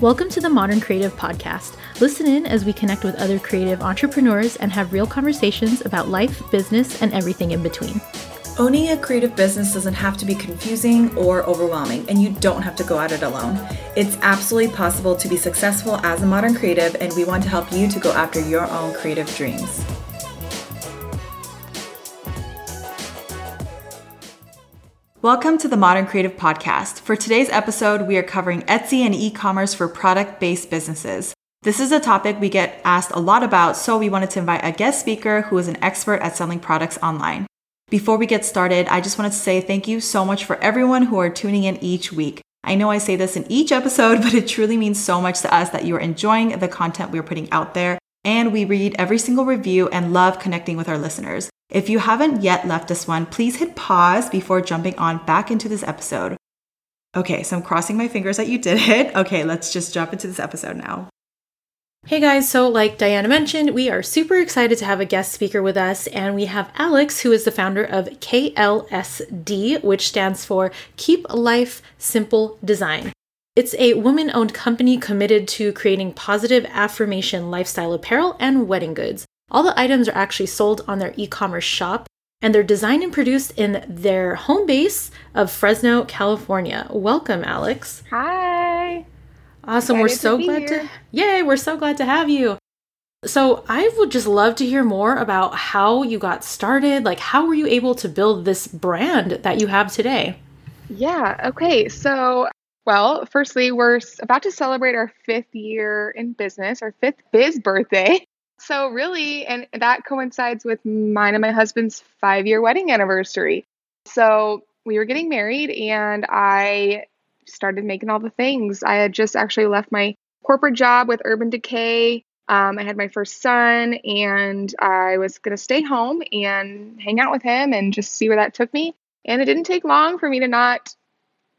Welcome to the Modern Creative Podcast. Listen in as we connect with other creative entrepreneurs and have real conversations about life, business, and everything in between. Owning a creative business doesn't have to be confusing or overwhelming, and you don't have to go at it alone. It's absolutely possible to be successful as a modern creative, and we want to help you to go after your own creative dreams. Welcome to the Modern Creative Podcast. For today's episode, we are covering Etsy and e commerce for product based businesses. This is a topic we get asked a lot about, so we wanted to invite a guest speaker who is an expert at selling products online. Before we get started, I just wanted to say thank you so much for everyone who are tuning in each week. I know I say this in each episode, but it truly means so much to us that you are enjoying the content we're putting out there. And we read every single review and love connecting with our listeners. If you haven't yet left this one, please hit pause before jumping on back into this episode. Okay, so I'm crossing my fingers that you did it. Okay, let's just jump into this episode now. Hey guys, so like Dianuh mentioned, we are super excited to have a guest speaker with us, and we have Alex, who is the founder of KLSD, which stands for Keep Life Simple Design. It's a woman owned company committed to creating positive affirmation lifestyle apparel and wedding goods. All the items are actually sold on their e commerce shop, and they're designed and produced in their home base of Fresno, California. Welcome, Alex. Hi. Awesome. Excited we're so to glad here. to Yay, we're so glad to have you. So, I would just love to hear more about how you got started. Like, how were you able to build this brand that you have today? Yeah. Okay. So, well, firstly, we're about to celebrate our fifth year in business, our fifth biz birthday. So, really, and that coincides with mine and my husband's five year wedding anniversary. So, we were getting married, and I started making all the things. I had just actually left my corporate job with Urban Decay. Um, I had my first son, and I was going to stay home and hang out with him and just see where that took me. And it didn't take long for me to not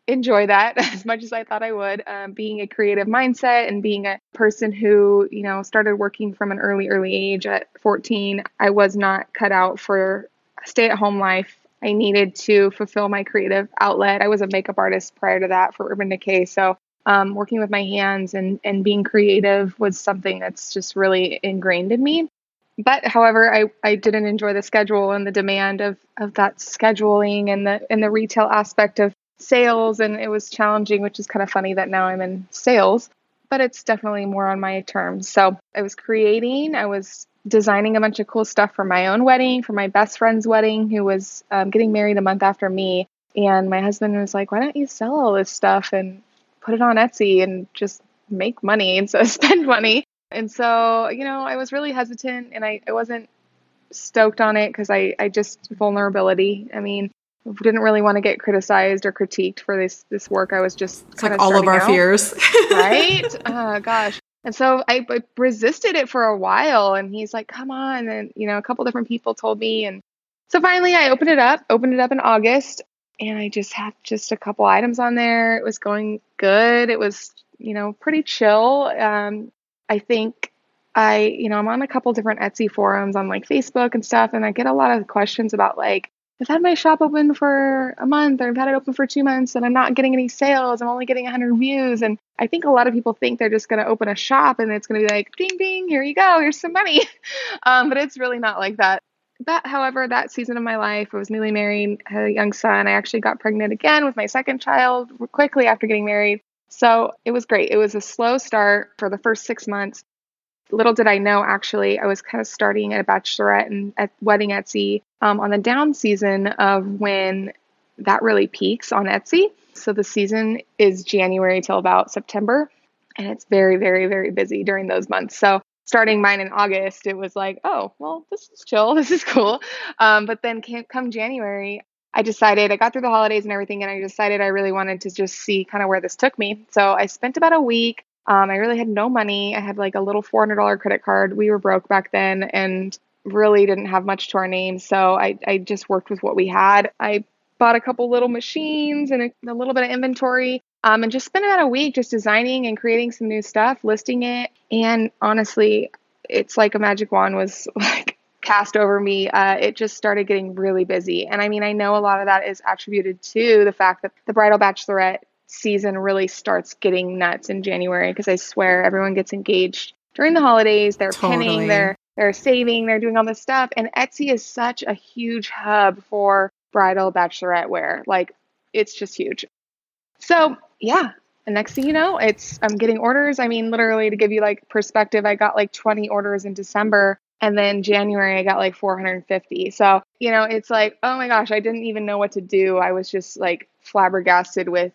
enjoy that as much as I thought I would. Um, being a creative mindset and being a person who, you know, started working from an early, early age at 14, I was not cut out for stay at home life. I needed to fulfill my creative outlet. I was a makeup artist prior to that for Urban Decay. So, um, working with my hands and, and being creative was something that's just really ingrained in me but however I, I didn't enjoy the schedule and the demand of, of that scheduling and the and the retail aspect of sales and it was challenging which is kind of funny that now i'm in sales but it's definitely more on my terms. So i was creating i was designing a bunch of cool stuff for my own wedding for my best friend's wedding who was um, getting married a month after me. And my husband was like why don't you sell all this stuff and put it on etsy and just make money and so spend money? And so, you know, I was really hesitant and I, I wasn't stoked on it because I, I just vulnerability. I mean, didn't really want to get criticized or critiqued for this this work. I was just It's like all of our fears. right? oh gosh. And so I, I resisted it for a while and he's like, come on. And, you know, a couple different people told me. And so finally I opened it up, opened it up in August and I just had just a couple items on there. It was going good. It was, you know, pretty chill. Um, I think I, you know, I'm on a couple different Etsy forums on like Facebook and stuff, and I get a lot of questions about like, I've had my shop open for a month or I've had it open for two months and I'm not getting any sales. I'm only getting 100 views. And I think a lot of people think they're just going to open a shop and it's going to be like, ding, ding, here you go, here's some money. um, but it's really not like that. However, that season of my life, I was newly married, had a young son. I actually got pregnant again with my second child quickly after getting married. So it was great. It was a slow start for the first six months. Little did I know, actually, I was kind of starting at a bachelorette and at wedding Etsy um, on the down season of when that really peaks on Etsy. So the season is January till about September, and it's very, very, very busy during those months. So starting mine in August, it was like, oh, well, this is chill, this is cool. Um, but then came, come January, I decided I got through the holidays and everything, and I decided I really wanted to just see kind of where this took me. So I spent about a week. Um, I really had no money. I had like a little $400 credit card. We were broke back then and really didn't have much to our name. So I, I just worked with what we had. I bought a couple little machines and a, a little bit of inventory um, and just spent about a week just designing and creating some new stuff, listing it. And honestly, it's like a magic wand was like cast over me, uh, it just started getting really busy. And I mean, I know a lot of that is attributed to the fact that the Bridal Bachelorette season really starts getting nuts in January because I swear everyone gets engaged during the holidays. They're Totally. pinning, they're they're saving, they're doing all this stuff, and Etsy is such a huge hub for bridal bachelorette wear. Like it's just huge. So yeah, and next thing you know, it's I'm getting orders. I mean, literally to give you like perspective, I got like 20 orders in December. And then January, I got like 450. So, you know, it's like, oh my gosh, I didn't even know what to do. I was just like flabbergasted with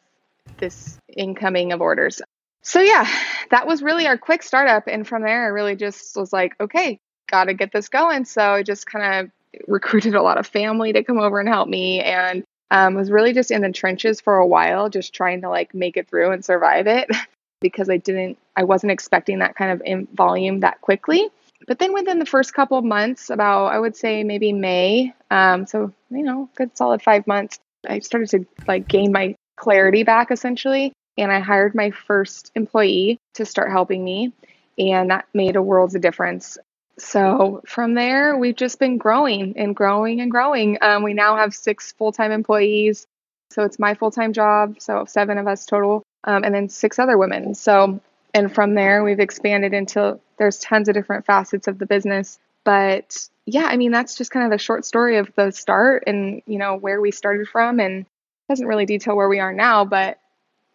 this incoming of orders. So, yeah, that was really our quick startup. And from there, I really just was like, okay, got to get this going. So, I just kind of recruited a lot of family to come over and help me and um, was really just in the trenches for a while, just trying to like make it through and survive it because I didn't, I wasn't expecting that kind of in volume that quickly. But then within the first couple of months, about I would say maybe May, um, so you know, good solid five months, I started to like gain my clarity back essentially, and I hired my first employee to start helping me, and that made a world of difference. So from there, we've just been growing and growing and growing. Um, we now have six full time employees. So it's my full time job. So seven of us total, um, and then six other women. So, and from there, we've expanded into there's tons of different facets of the business. But yeah, I mean, that's just kind of the short story of the start and, you know, where we started from. And doesn't really detail where we are now, but,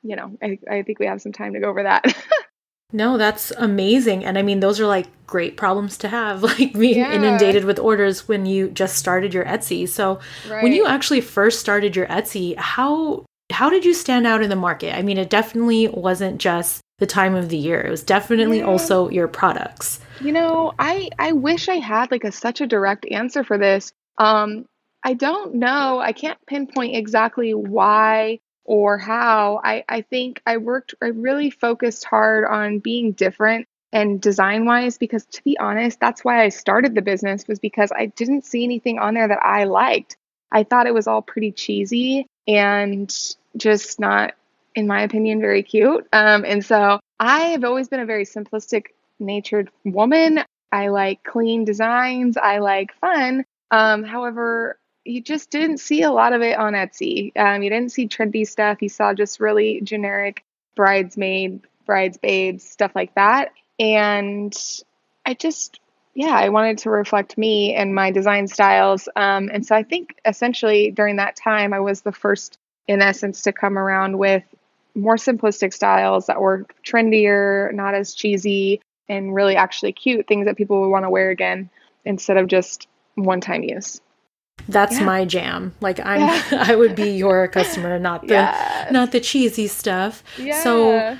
you know, I, I think we have some time to go over that. No, that's amazing. And I mean, those are like great problems to have, like being Yeah. inundated with orders when you just started your Etsy. So, when you actually first started your Etsy, how how did you stand out in the market? I mean, it definitely wasn't just the time of the year. It was definitely Yeah. also your products. You know, I I wish I had like a such a direct answer for this. Um, I don't know. I can't pinpoint exactly why or how. I I think I worked. I really focused hard on being different and design wise because to be honest, that's why I started the business was because I didn't see anything on there that I liked. I thought it was all pretty cheesy and just not, in my opinion, very cute. Um, and so I have always been a very simplistic natured woman. I like clean designs. I like fun. Um, however, you just didn't see a lot of it on Etsy. Um, you didn't see trendy stuff. You saw just really generic bridesmaid, bridesmaids, stuff like that. And I just, yeah, I wanted to reflect me and my design styles. Um, and so I think essentially during that time, I was the first, in essence, to come around with more simplistic styles that were trendier, not as cheesy, and really actually cute things that people would want to wear again instead of just one time use. That's Yeah. my jam. Like I'm Yeah. I would be your customer, not the Yes. not the cheesy stuff. Yeah. So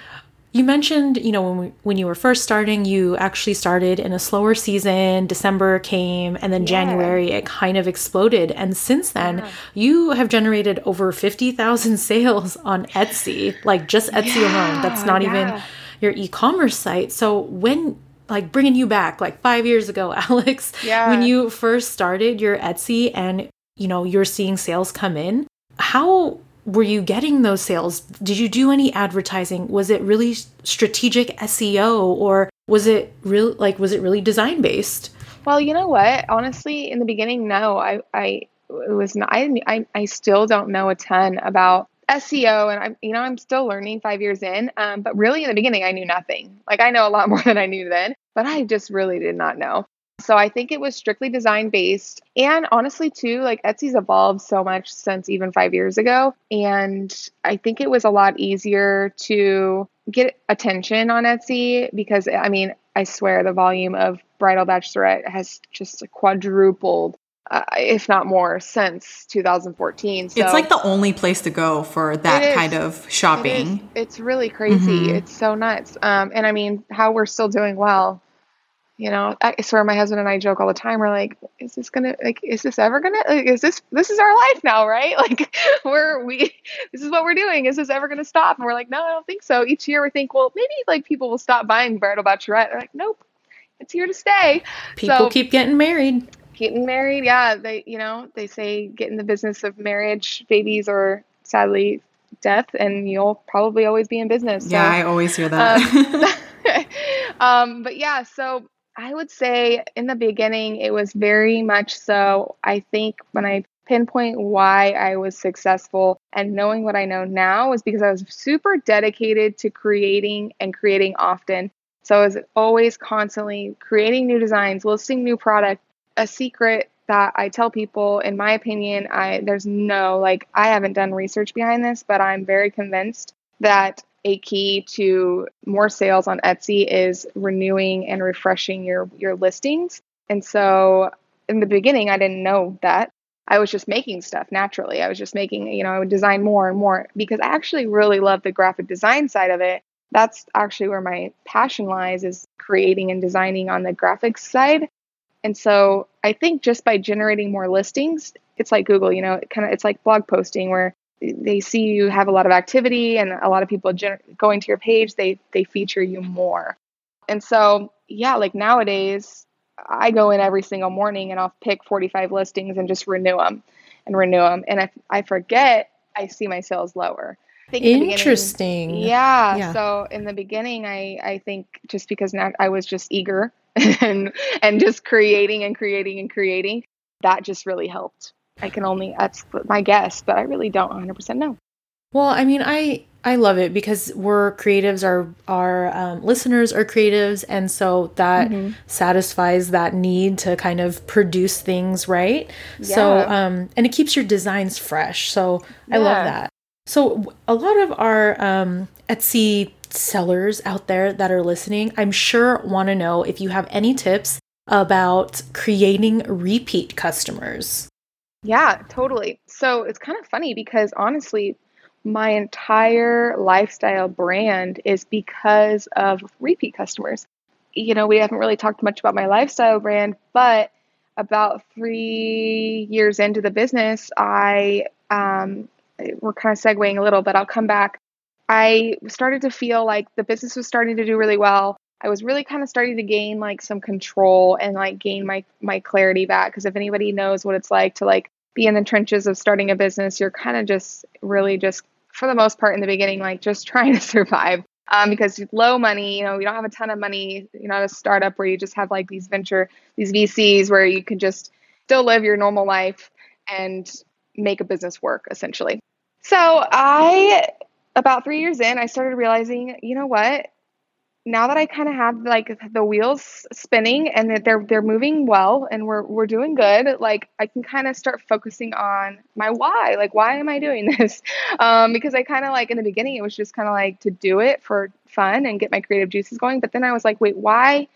You mentioned, you know, when we, when you were first starting, you actually started in a slower season. December came, and then Yeah. January it kind of exploded. And since then, Yeah. you have generated over fifty thousand sales on Etsy, like just Etsy alone. That's Yeah, not even your e-commerce site. So when like bringing you back like 5 years ago Alex Yeah. when you first started your Etsy and you know you're seeing sales come in how were you getting those sales did you do any advertising was it really strategic SEO or was it real like was it really design based Well, you know what? Honestly, in the beginning, no. I, I it was not. I, I, I still don't know a ton about SEO, and I'm, you know, I'm still learning five years in. Um, but really, in the beginning, I knew nothing. Like I know a lot more than I knew then, but I just really did not know. So I think it was strictly design based, and honestly, too, like Etsy's evolved so much since even five years ago, and I think it was a lot easier to get attention on Etsy because I mean, I swear the volume of bridal bachelorette has just quadrupled, uh, if not more, since 2014. So it's like the only place to go for that kind of it shopping. it's really crazy. Mhm. It's so nuts. Um, and I mean, how we're still doing well. You know, I swear my husband and I joke all the time. We're like, is this gonna like is this ever gonna like, is this this is our life now, right? Like we're we this is what we're doing. Is this ever gonna stop? And we're like, no, I don't think so. Each year we think, well, maybe like people will stop buying bridal bachelorette. They're like, nope, it's here to stay. people So- keep getting married Getting married, yeah, they you know, they say get in the business of marriage, babies or sadly death, and you'll probably always be in business. So- yeah, I always hear that. um, but yeah, so I would say in the beginning, it was very much so. I think when I pinpoint why I was successful and knowing what I know now was because I was super dedicated to creating and creating often. So I was always constantly creating new designs, listing new product. A secret that I tell people, in my opinion, I there's no like I haven't done research behind this, but I'm very convinced that a key to more sales on Etsy is renewing and refreshing your your listings. And so in the beginning I didn't know that. I was just making stuff naturally. I was just making, you know, I would design more and more because I actually really love the graphic design side of it. That's actually where my passion lies is creating and designing on the graphics side. And so I think just by generating more listings, it's like Google, you know, it kind of it's like blog posting where they see you have a lot of activity and a lot of people gener- going to your page, they they feature you more. And so, yeah, like nowadays, I go in every single morning and I'll pick 45 listings and just renew them and renew them. And if I forget, I see my sales lower. Interesting. Yeah, yeah, So in the beginning, I I think just because now I was just eager and and just creating and creating and creating, that just really helped. I can only that's my guess, but I really don't 100% know. Well, I mean, I I love it because we're creatives. Our our um, listeners are creatives, and so that mm-hmm. satisfies that need to kind of produce things, right? Yeah. So, um, and it keeps your designs fresh. So I love that. So a lot of our um, Etsy sellers out there that are listening, I'm sure want to know if you have any tips about creating repeat customers. Yeah, totally. So it's kind of funny because honestly, my entire lifestyle brand is because of repeat customers. You know, we haven't really talked much about my lifestyle brand, but about three years into the business, I, um, we're kind of segueing a little, but I'll come back. I started to feel like the business was starting to do really well. I was really kind of starting to gain like some control and like gain my my clarity back because if anybody knows what it's like to like be in the trenches of starting a business, you're kind of just really just for the most part in the beginning like just trying to survive. Um, because low money, you know, you don't have a ton of money. You're not a startup where you just have like these venture, these VCs where you can just still live your normal life and make a business work essentially. So I, about three years in, I started realizing, you know what? now that I kind of have like the wheels spinning and that they're they're moving well and we're we're doing good, like I can kind of start focusing on my why. Like why am I doing this? Um, because I kind of like in the beginning it was just kind of like to do it for fun and get my creative juices going. But then I was like, wait, why?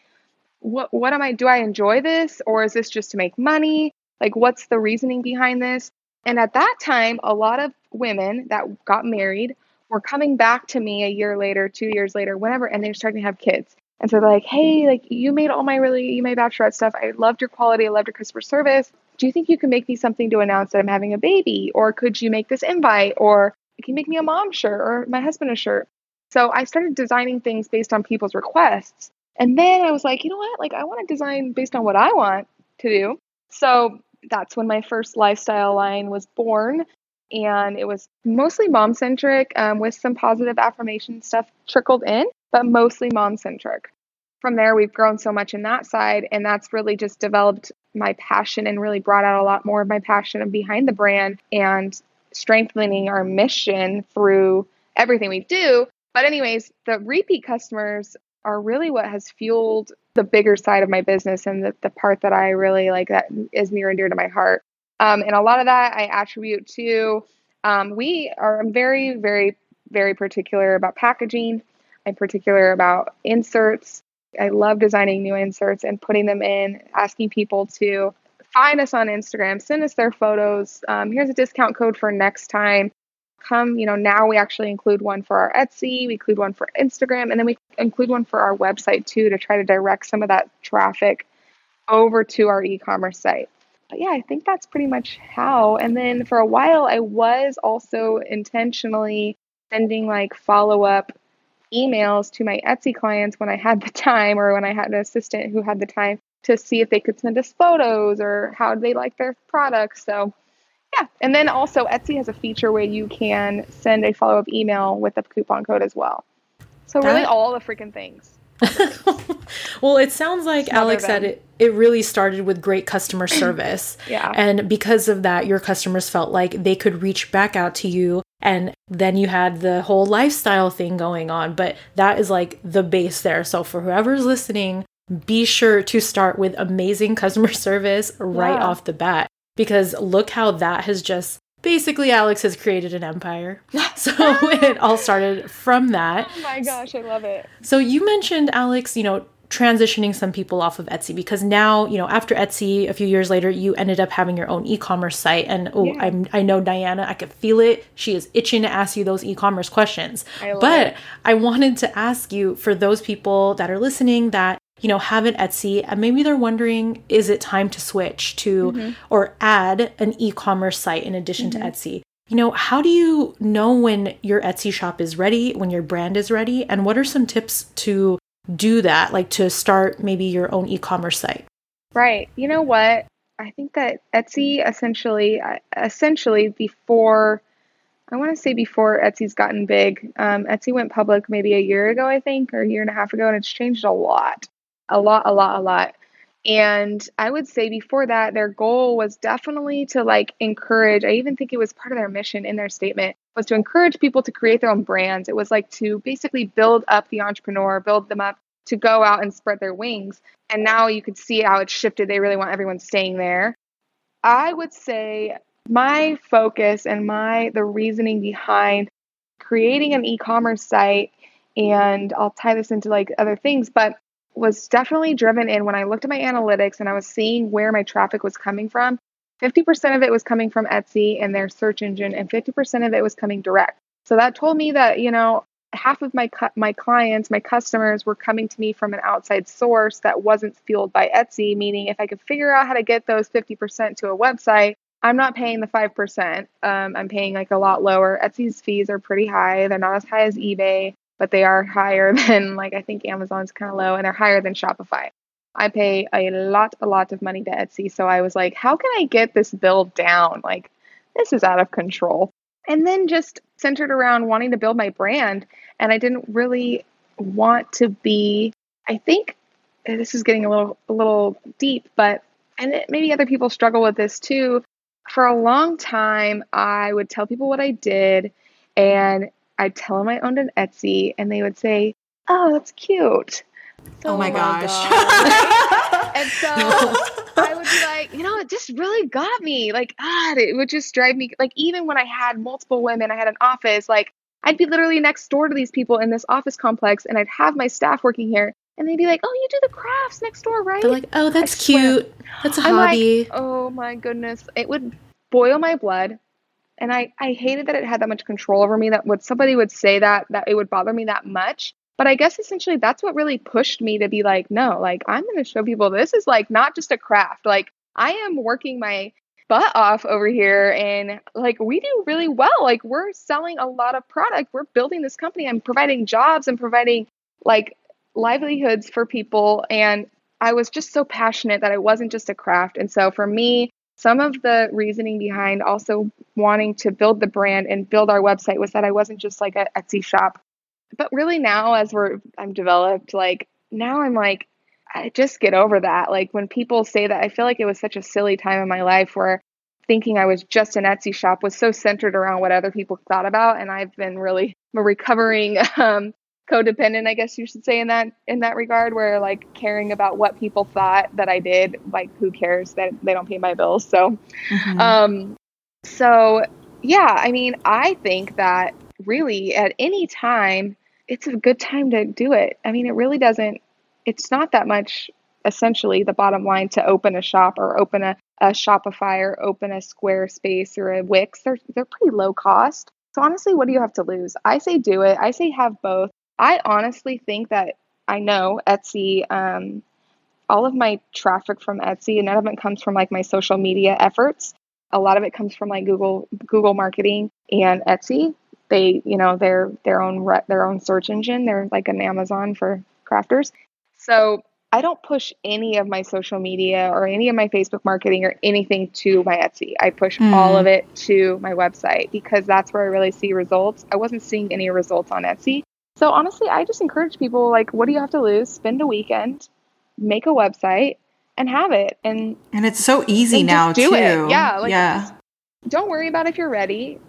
What what am I? Do I enjoy this or is this just to make money? Like what's the reasoning behind this? And at that time, a lot of women that got married were coming back to me a year later, two years later, whenever, and they're starting to have kids. And so they're like, hey, mm-hmm. like you made all my really, you made bachelorette stuff. I loved your quality. I loved your customer service. Do you think you can make me something to announce that I'm having a baby? Or could you make this invite? Or can you make me a mom shirt or my husband a shirt? So I started designing things based on people's requests. And then I was like, you know what? Like I want to design based on what I want to do. So that's when my first lifestyle line was born and it was mostly mom centric um, with some positive affirmation stuff trickled in, but mostly mom centric. From there, we've grown so much in that side, and that's really just developed my passion and really brought out a lot more of my passion behind the brand and strengthening our mission through everything we do. But, anyways, the repeat customers are really what has fueled the bigger side of my business and the, the part that I really like that is near and dear to my heart. Um, and a lot of that I attribute to um, we are very, very, very particular about packaging. I'm particular about inserts. I love designing new inserts and putting them in, asking people to find us on Instagram, send us their photos. Um, here's a discount code for next time. Come, you know, now we actually include one for our Etsy, we include one for Instagram, and then we include one for our website too to try to direct some of that traffic over to our e commerce site but yeah, I think that's pretty much how. And then for a while, I was also intentionally sending like follow up emails to my Etsy clients when I had the time or when I had an assistant who had the time to see if they could send us photos or how they like their products. So, yeah. And then also, Etsy has a feature where you can send a follow up email with a coupon code as well. So, that, really, all the freaking things. well, it sounds like Alex said it, it really started with great customer service. yeah. And because of that, your customers felt like they could reach back out to you. And then you had the whole lifestyle thing going on. But that is like the base there. So for whoever's listening, be sure to start with amazing customer service right Yeah. off the bat. Because look how that has just basically Alex has created an empire. So it all started from that. Oh my gosh, I love it. So you mentioned Alex, you know, transitioning some people off of Etsy because now, you know, after Etsy, a few years later, you ended up having your own e-commerce site. And oh, Yeah. I'm, I know Dianuh, I could feel it. She is itching to ask you those e-commerce questions. I but it. I wanted to ask you for those people that are listening that you know have an Etsy and maybe they're wondering, is it time to switch to Mm-hmm. or add an e-commerce site in addition to Etsy? You know, how do you know when your Etsy shop is ready, when your brand is ready, and what are some tips to do that, like to start maybe your own e-commerce site? Right. You know what? I think that Etsy essentially, uh, essentially before, I want to say before Etsy's gotten big, um, Etsy went public maybe a year ago, I think, or a year and a half ago, and it's changed a lot, a lot, a lot, a lot. And I would say before that, their goal was definitely to like encourage, I even think it was part of their mission in their statement, was to encourage people to create their own brands. It was like to basically build up the entrepreneur, build them up to go out and spread their wings. And now you could see how it shifted. They really want everyone staying there. I would say my focus and my the reasoning behind creating an e-commerce site and I'll tie this into like other things, but was definitely driven in when I looked at my analytics and I was seeing where my traffic was coming from. 50% of it was coming from Etsy and their search engine and 50% of it was coming direct. So that told me that, you know, half of my cu- my clients, my customers were coming to me from an outside source that wasn't fueled by Etsy, meaning if I could figure out how to get those 50% to a website, I'm not paying the 5%. Um, I'm paying like a lot lower. Etsy's fees are pretty high. They're not as high as eBay, but they are higher than like I think Amazon's kind of low and they're higher than Shopify. I pay a lot, a lot of money to Etsy. So I was like, how can I get this bill down? Like, this is out of control. And then just centered around wanting to build my brand. And I didn't really want to be, I think this is getting a little, a little deep, but, and it, maybe other people struggle with this too. For a long time, I would tell people what I did and I'd tell them I owned an Etsy and they would say, oh, that's cute. oh my oh my gosh. And so I would be like, you know, it just really got me. Like, God, it would just drive me. Like, even when I had multiple women, I had an office, like, I'd be literally next door to these people in this office complex, and I'd have my staff working here, and they'd be like, oh, you do the crafts next door, right? They're like, oh, that's cute. That's a I'm like, hobby. oh my goodness. It would boil my blood. And I, I hated that it had that much control over me that would somebody would say that that it would bother me that much. But I guess essentially that's what really pushed me to be like, no, like I'm going to show people this is like not just a craft. Like I am working my butt off over here and like we do really well. Like we're selling a lot of product. We're building this company. I'm providing jobs and providing like livelihoods for people and I was just so passionate that it wasn't just a craft. And so for me, some of the reasoning behind also wanting to build the brand and build our website was that I wasn't just like a Etsy shop. But really now as we're I'm developed, like now I'm like I just get over that. Like when people say that, I feel like it was such a silly time in my life where thinking I was just an Etsy shop was so centered around what other people thought about. And I've been really a recovering um, codependent, I guess you should say in that in that regard, where like caring about what people thought that I did, like who cares that they don't pay my bills. So, Mhm. um, so yeah, I mean, I think that really at any time it's a good time to do it. I mean, it really doesn't. It's not that much. Essentially, the bottom line to open a shop or open a, a Shopify or open a Squarespace or a Wix, they're they're pretty low cost. So honestly, what do you have to lose? I say do it. I say have both. I honestly think that I know Etsy. Um, all of my traffic from Etsy, and none of it comes from like my social media efforts. A lot of it comes from like Google Google marketing and Etsy. They, you know, they're their own re- their own search engine. They're like an Amazon for crafters. So I don't push any of my social media or any of my Facebook marketing or anything to my Etsy. I push Hmm. all of it to my website because that's where I really see results. I wasn't seeing any results on Etsy. So honestly, I just encourage people like, what do you have to lose? Spend a weekend, make a website, and have it. And and it's so easy now do too. it. Yeah, like yeah. don't worry about if you're ready.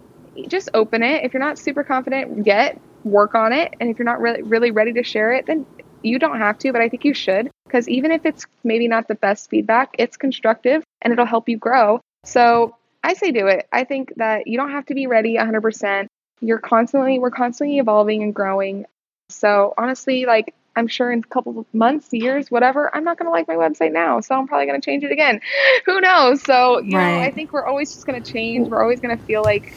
Just open it. If you're not super confident yet, work on it. And if you're not really really ready to share it, then you don't have to, but I think you should because even if it's maybe not the best feedback, it's constructive and it'll help you grow. So I say do it. I think that you don't have to be ready 100%. You're constantly, we're constantly evolving and growing. So honestly, like I'm sure in a couple of months, years, whatever, I'm not going to like my website now. So I'm probably going to change it again. Who knows? So, you Right. know, I think we're always just going to change. We're always going to feel like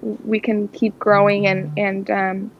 we can keep growing and, and, um,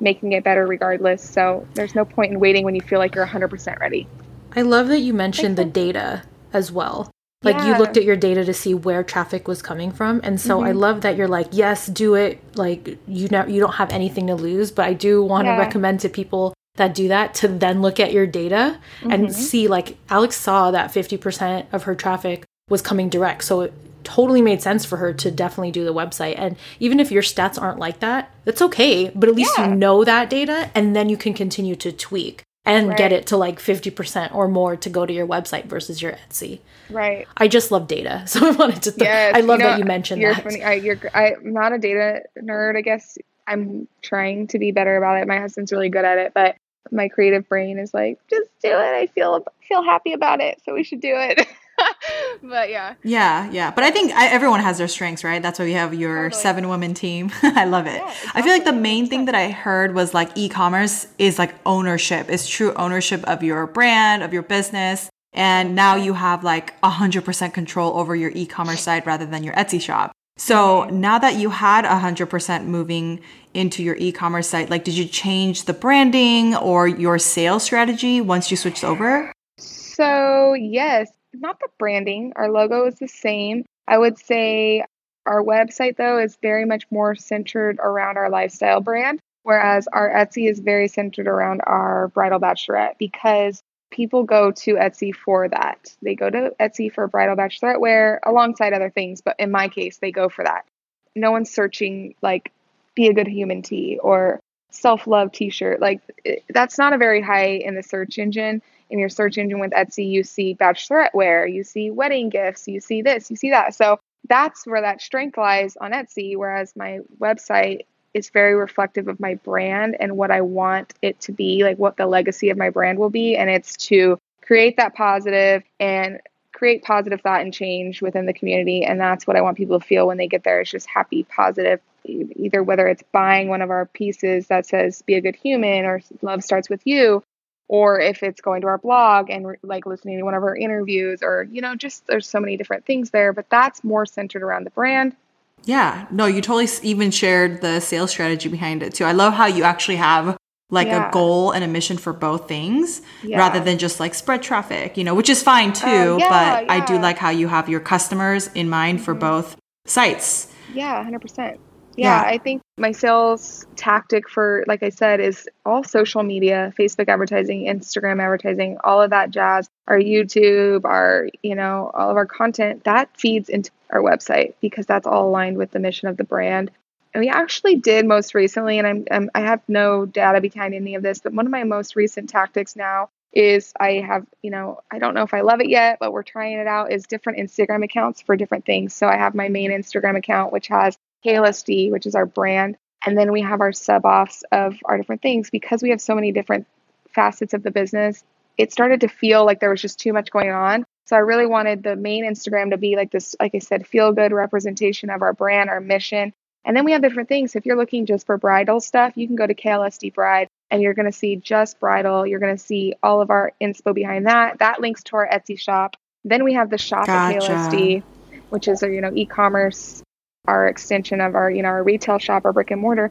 making it better regardless. So there's no point in waiting when you feel like you're 100% ready. I love that you mentioned the data as well. Like you looked at your data to see where traffic was coming from, and so I mm-hmm. love that you're like, yes, do it. Like you know, you don't have anything to lose. But I do want to Yeah. recommend to people that do that to then look at your data and mm-hmm. see like Alex saw that 50% of her traffic was coming direct, so it totally made sense for her to definitely do the website. And even if your stats aren't like that, that's okay. But at least Yeah. you know that data, and then you can continue to tweak and get it to like 50% or more to go to your website versus your Etsy. Right. I just love data. So I wanted to, th- Yes. I love know, that you mentioned you're that. Funny. I, you're, I'm not a data nerd, I guess. I'm trying to be better about it. My husband's really good at it, but my creative brain is like, just do it. I feel feel happy about it, so we should do it. but yeah, Yeah, yeah. But I think I, everyone has their strengths, right? That's why we have your Totally. seven woman team. I love it. Yeah, I feel like the main thing that I heard was like e commerce is like ownership, it's true ownership of your brand, of your business. And now you have like 100% control over your e commerce site rather than your Etsy shop. So now that you had 100% moving into your e commerce site, like did you change the branding or your sales strategy once you switched over? So, yes, not the branding. Our logo is the same. I would say our website, though, is very much more centered around our lifestyle brand, whereas our Etsy is very centered around our bridal bachelorette because people go to Etsy for that. They go to Etsy for bridal bachelorette wear alongside other things, but in my case, they go for that. No one's searching like be a good human tea or self love t shirt. Like it, that's not a very high in the search engine. In your search engine with Etsy, you see bachelorette wear, you see wedding gifts, you see this, you see that. So that's where that strength lies on Etsy. Whereas my website is very reflective of my brand and what I want it to be, like what the legacy of my brand will be. And it's to create that positive and create positive thought and change within the community. And that's what I want people to feel when they get there. It's just happy, positive, either whether it's buying one of our pieces that says be a good human or love starts with you, or if it's going to our blog and like listening to one of our interviews or, you know, just there's so many different things there, but that's more centered around the brand. Yeah, no, you totally even shared the sales strategy behind it too. I love how you actually have like Yeah. a goal and a mission for both things Yeah. rather than just like spread traffic, you know, which is fine too. Uh, yeah, but I do like how you have your customers in mind for both sites. Yeah, 100%. Yeah, Yeah. I think my sales tactic for, like I said, is all social media, Facebook advertising, Instagram advertising, all of that jazz, our YouTube, our, you know, all of our content, that feeds into our website because that's all aligned with the mission of the brand. And we actually did most recently, and I'm, I'm I have no data behind any of this, but one of my most recent tactics now is I have, you know, I don't know if I love it yet, but we're trying it out, is different Instagram accounts for different things. So I have my main Instagram account, which has KLSD, which is our brand. And then we have our sub offs of our different things because we have so many different facets of the business. It started to feel like there was just too much going on. So I really wanted the main Instagram to be like this, like I said, feel good representation of our brand, our mission. And then we have different things. If you're looking just for bridal stuff, you can go to KLSD Bride and you're going to see just bridal. You're going to see all of our inspo behind that. That links to our Etsy shop. Then we have the shop at KLSD, which is our, you know, e-commerce, our extension of our, you know, our retail shop, our brick and mortar.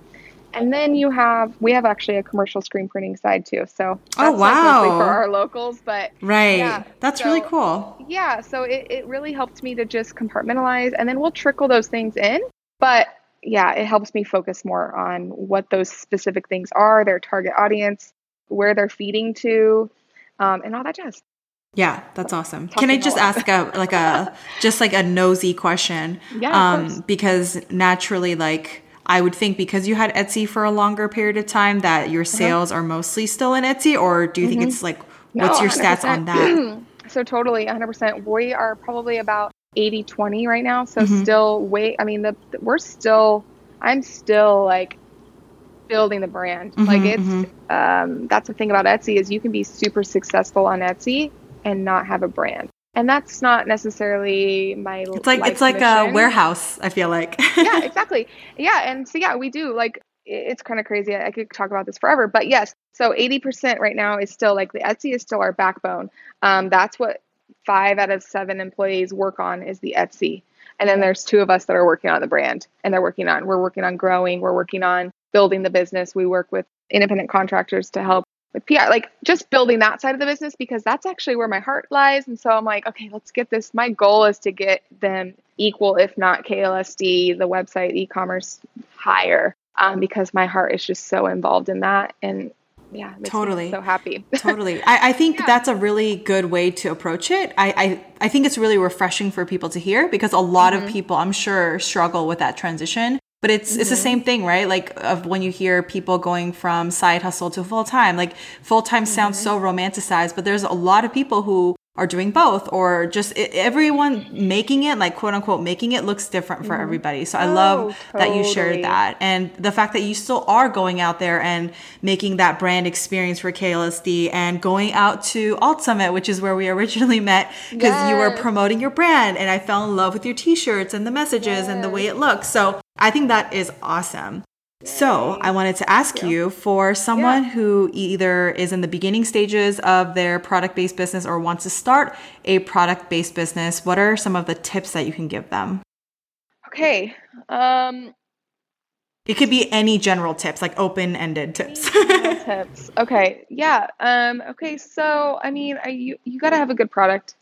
And then you have, we have actually a commercial screen printing side too. So Oh, wow. for our locals, but Right. Yeah, That's really cool. yeah, so it, it really helped me to just compartmentalize and then we'll trickle those things in. But yeah, it helps me focus more on what those specific things are, their target audience, where they're feeding to, um, and all that jazz. Yeah, that's awesome. Can I just ask a like a just like a nosy question? Yeah, Um because naturally like I would think because you had Etsy for a longer period of time that your Uh-huh. sales are mostly still in Etsy, or do you think it's like what's No, your stats on that? so totally 100% we are probably about 80 20 right now so Mhm. still way i mean the we're still i'm still like building the brand like Mhm, it's um that's the thing about etsy is you can be super successful on etsy and not have a brand and that's not necessarily my It's like it's like a warehouse. I feel like. yeah, exactly. Yeah, and so yeah, we do like it's kind of crazy. I I could talk about this forever, but yes. So 80% right now is still like the Etsy is still our backbone. Um, that's what five out of seven employees work on is the Etsy. And then there's two of us that are working on the brand and they're working on, we're working on growing, we're working on building the business. We work with independent contractors to help with PR, like just building that side of the business because that's actually where my heart lies. And so I'm like, okay, let's get this. My goal is to get them equal, if not KLSD, the website e-commerce higher, um, because my heart is just so involved in that. And yeah, it makes me Totally. so happy. totally I, I think Yeah. that's a really good way to approach it I, I i think it's really refreshing for people to hear because a lot Mm-hmm. of people i'm sure struggle with that transition but it's it's the Mm-hmm. same thing right? Like of when you hear people going from side hustle to full-time like full-time sounds Mm-hmm. so romanticized but there's a lot of people who are doing both or just i everyone making it like quote unquote making it looks different for everybody. So i love Oh, that you shared that. And the fact that you still are going out there and making that brand experience for KLSD and going out to Alt Summit, which is where we originally met because you were promoting your brand and I fell in love with your t-shirts and the messages and the way it looks. So I think that is awesome. So I wanted to ask you for someone who either is in the beginning stages of their product-based business or wants to start a product-based business, what are some of the tips that you can give them? okay. Um, It could be any general tips, like open-ended tips. Tips. Okay. Yeah. Um, okay. So, I mean, you, you got to have a good product.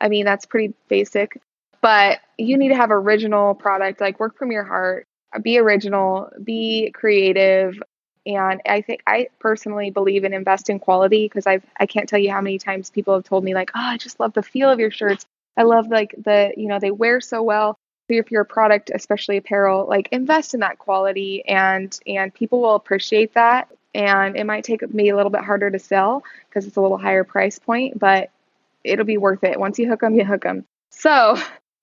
I mean, that's pretty basic, but you need to have original product, like work from your heart, be original, be creative. And I think I personally believe in invest in quality because I've, I can't tell you how many times people have told me like, oh, I just love the feel of your shirts. I love like the, you know, they wear so well. So if you're a product, especially apparel, like invest in that quality and and people will appreciate that. And it might take me a little bit harder to sell because it's a little higher price point, but it'll be worth it. Once you hook them, you hook them. So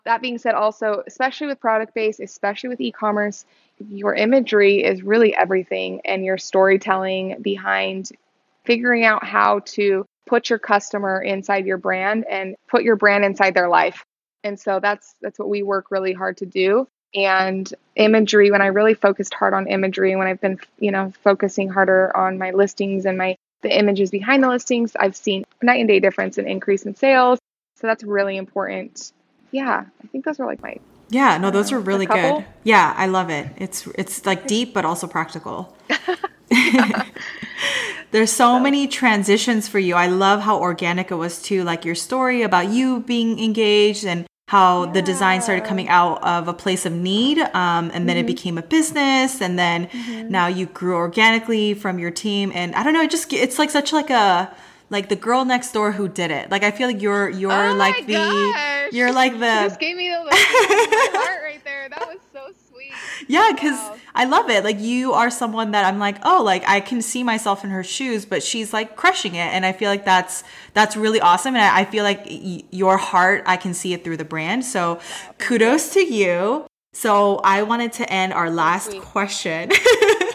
that being said, also, especially with product based, especially with e-commerce, your imagery is really everything and your storytelling behind figuring out how to put your customer inside your brand and put your brand inside their life. And so that's that's what we work really hard to do. And imagery, when I really focused hard on imagery, when I've been, you know, focusing harder on my listings and my the images behind the listings, I've seen night and day difference in increase in sales. So that's really important. Yeah, I think those are like my Yeah, no, those Uh, are really good. Yeah, I love it. It's it's like deep but also practical. There's so many transitions for you. I love how organic it was too, like your story about you being engaged and how the design started coming out of a place of need um, and then it became a business and then now you grew organically from your team and i don't know it just it's like such like a like the girl next door who did it like i feel like you're you're Oh like the. You're like You the just gave me the heart right there. That was so sweet. Yeah, because Wow. I love it. Like you are someone that I'm like, oh, like I can see myself in her shoes, but she's like crushing it, and I feel like that's that's really awesome. And I, I feel like y- your heart, I can see it through the brand. So kudos to you. So I wanted to end our last sweet. question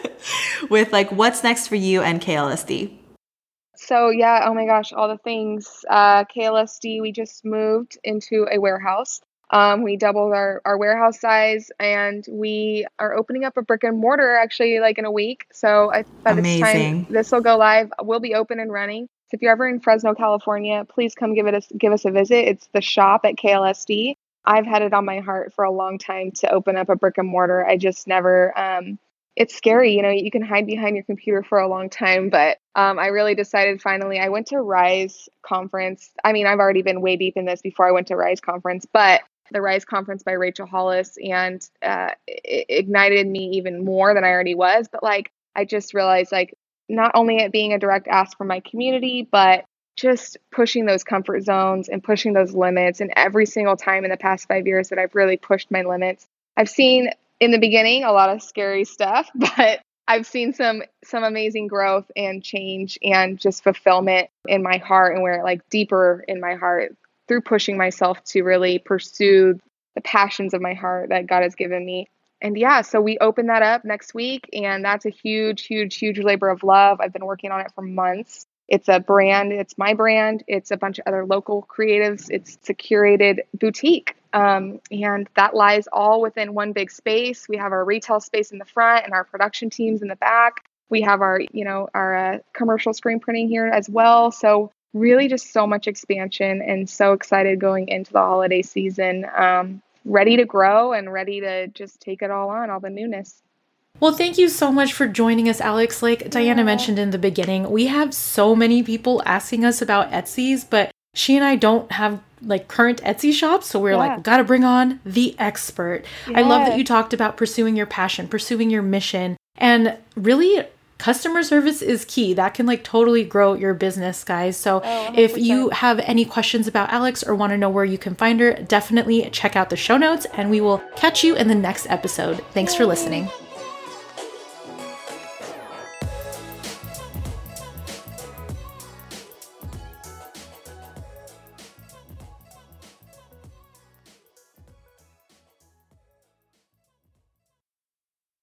with like, what's next for you and KLSD? So yeah, oh my gosh, all the things. Uh, KLSD, we just moved into a warehouse. Um, we doubled our, our warehouse size, and we are opening up a brick and mortar actually like in a week. So I, by the Amazing. time this will go live, we'll be open and running. So if you're ever in Fresno, California, please come give it us give us a visit. It's the shop at KLSD. I've had it on my heart for a long time to open up a brick and mortar. I just never um, it's scary. You know, you can hide behind your computer for a long time, but um, I really decided finally. I went to Rise conference. I mean, I've already been way deep in this before I went to Rise conference, but the Rise conference by Rachel Hollis and uh, it ignited me even more than I already was. But like, I just realized like not only it being a direct ask from my community, but just pushing those comfort zones and pushing those limits. And every single time in the past five years that I've really pushed my limits, I've seen in the beginning, a lot of scary stuff, but I've seen some some amazing growth and change and just fulfillment in my heart and where like deeper in my heart through pushing myself to really pursue the passions of my heart that God has given me. And yeah, so we open that up next week and that's a huge huge huge labor of love. I've been working on it for months. It's a brand, it's my brand, it's a bunch of other local creatives, it's a curated boutique um, and that lies all within one big space. We have our retail space in the front and our production teams in the back. We have our, you know, our uh, commercial screen printing here as well. So really just so much expansion and so excited going into the holiday season. Um, ready to grow and ready to just take it all on, all the newness. Well, thank you so much for joining us, Alex. Like Dianuh mentioned in the beginning, we have so many people asking us about Etsy's, but she and I don't have like current Etsy shops. So we are yeah. like, gotta bring on the expert. I love that you talked about pursuing your passion, pursuing your mission, and really customer service is key. That can like totally grow your business, guys. So oh, if you have any questions about Alex or want to know where you can find her, definitely check out the show notes and we will catch you in the next episode. Thanks for listening.